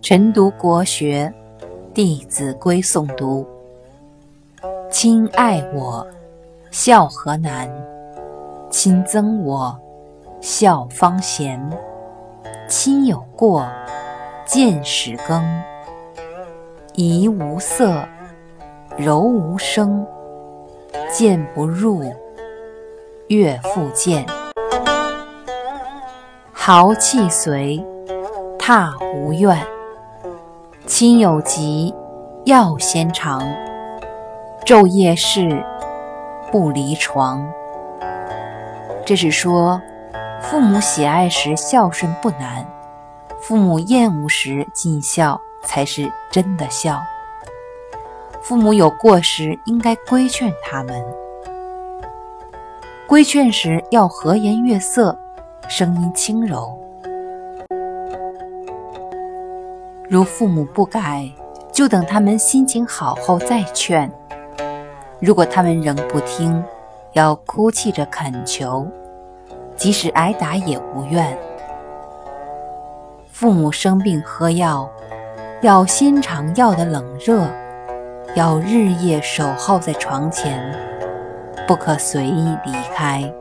晨读国学《弟子规》诵读。亲爱我，孝何难；亲憎我，孝方贤。亲有过，谏使更。怡无色，柔无声。谏不入，悦复谏。豪气随，踏无怨。亲有疾，药先尝。昼夜侍，不离床。这是说，父母喜爱时孝顺不难，父母厌恶时尽孝才是真的孝。父母有过时，应该规劝他们。规劝时要和颜悦色，声音轻柔。如父母不改，就等他们心情好后再劝。如果他们仍不听，要哭泣着恳求，即使挨打也无怨。父母生病喝药，要心肠药的冷热，要日夜守候在床前，不可随意离开。